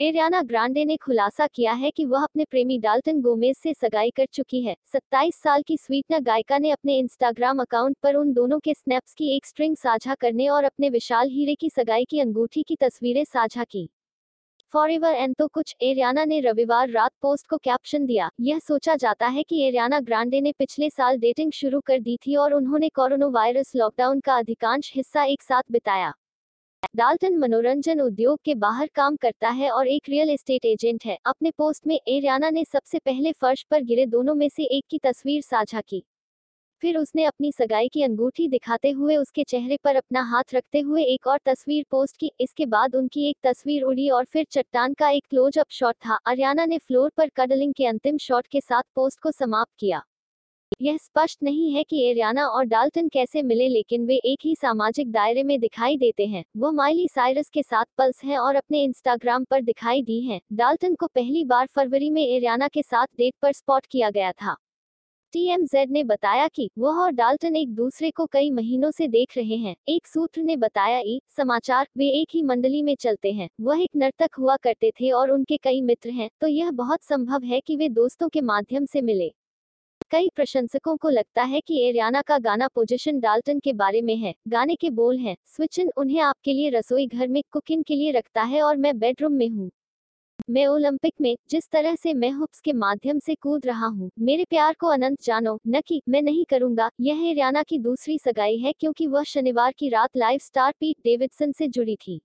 Ariana Grande ने खुलासा किया है कि वह अपने प्रेमी डाल्टन गोमेज से सगाई कर चुकी है। 27 साल की स्वीटना गायिका ने अपने इंस्टाग्राम अकाउंट पर उन दोनों के स्नैप्स की एक स्ट्रिंग साझा करने और अपने विशाल हीरे की सगाई की अंगूठी की तस्वीरें साझा की। फॉरएवर एंड तो कुछ, एरियाना ने रविवार रात पोस्ट को कैप्शन दिया। यह सोचा जाता है कि एरियाना ग्रांडे ने पिछले साल डेटिंग शुरू कर दी थी और उन्होंने कोरोना वायरस लॉकडाउन का अधिकांश हिस्सा एक साथ बिताया। डाल्टन मनोरंजन उद्योग के बाहर काम करता है और एक रियल एस्टेट एजेंट है। अपने पोस्ट में एरियाना ने सबसे पहले फर्श पर गिरे दोनों में से एक की तस्वीर साझा की। फिर उसने अपनी सगाई की अंगूठी दिखाते हुए उसके चेहरे पर अपना हाथ रखते हुए एक और तस्वीर पोस्ट की। इसके बाद उनकी एक तस्वीर उड़ी और फिर चट्टान का एक क्लोज अप शॉट था। अरियाना ने फ्लोर पर कडलिंग के अंतिम शॉट के साथ पोस्ट को समाप्त किया। यह स्पष्ट नहीं है कि एरियाना और डाल्टन कैसे मिले, लेकिन वे एक ही सामाजिक दायरे में दिखाई देते हैं। वो माइली साइरस के साथ पल्स हैं और अपने इंस्टाग्राम पर दिखाई दी हैं। डाल्टन को पहली बार फरवरी में एरियाना के साथ डेट पर स्पॉट किया गया था। टीएमजेड ने बताया कि वह और डाल्टन एक दूसरे को कई महीनों से देख रहे हैं। एक सूत्र ने बताया, ई, समाचार, वे एक ही मंडली में चलते हैं। वह एक नर्तक हुआ करते थे और उनके कई मित्र हैं तो यह बहुत संभव है कि वे दोस्तों के माध्यम से मिले। कई प्रशंसकों को लगता है कि एरियाना का गाना पोजिशन डाल्टन के बारे में है, गाने के बोल हैं, स्विचन उन्हें आपके लिए रसोई घर में कुकिंग के लिए रखता है और मैं बेडरूम में हूँ। मैं ओलंपिक में, जिस तरह से मैं हुप्स के माध्यम से कूद रहा हूँ, मेरे प्यार को अनंत जानो, न कि, मैं नहीं करूँगा, यह एरियाना की दूसरी सगाई है क्योंकि वह शनिवार की रात लाइव स्टार पीट डेविडसन से जुड़ी थी।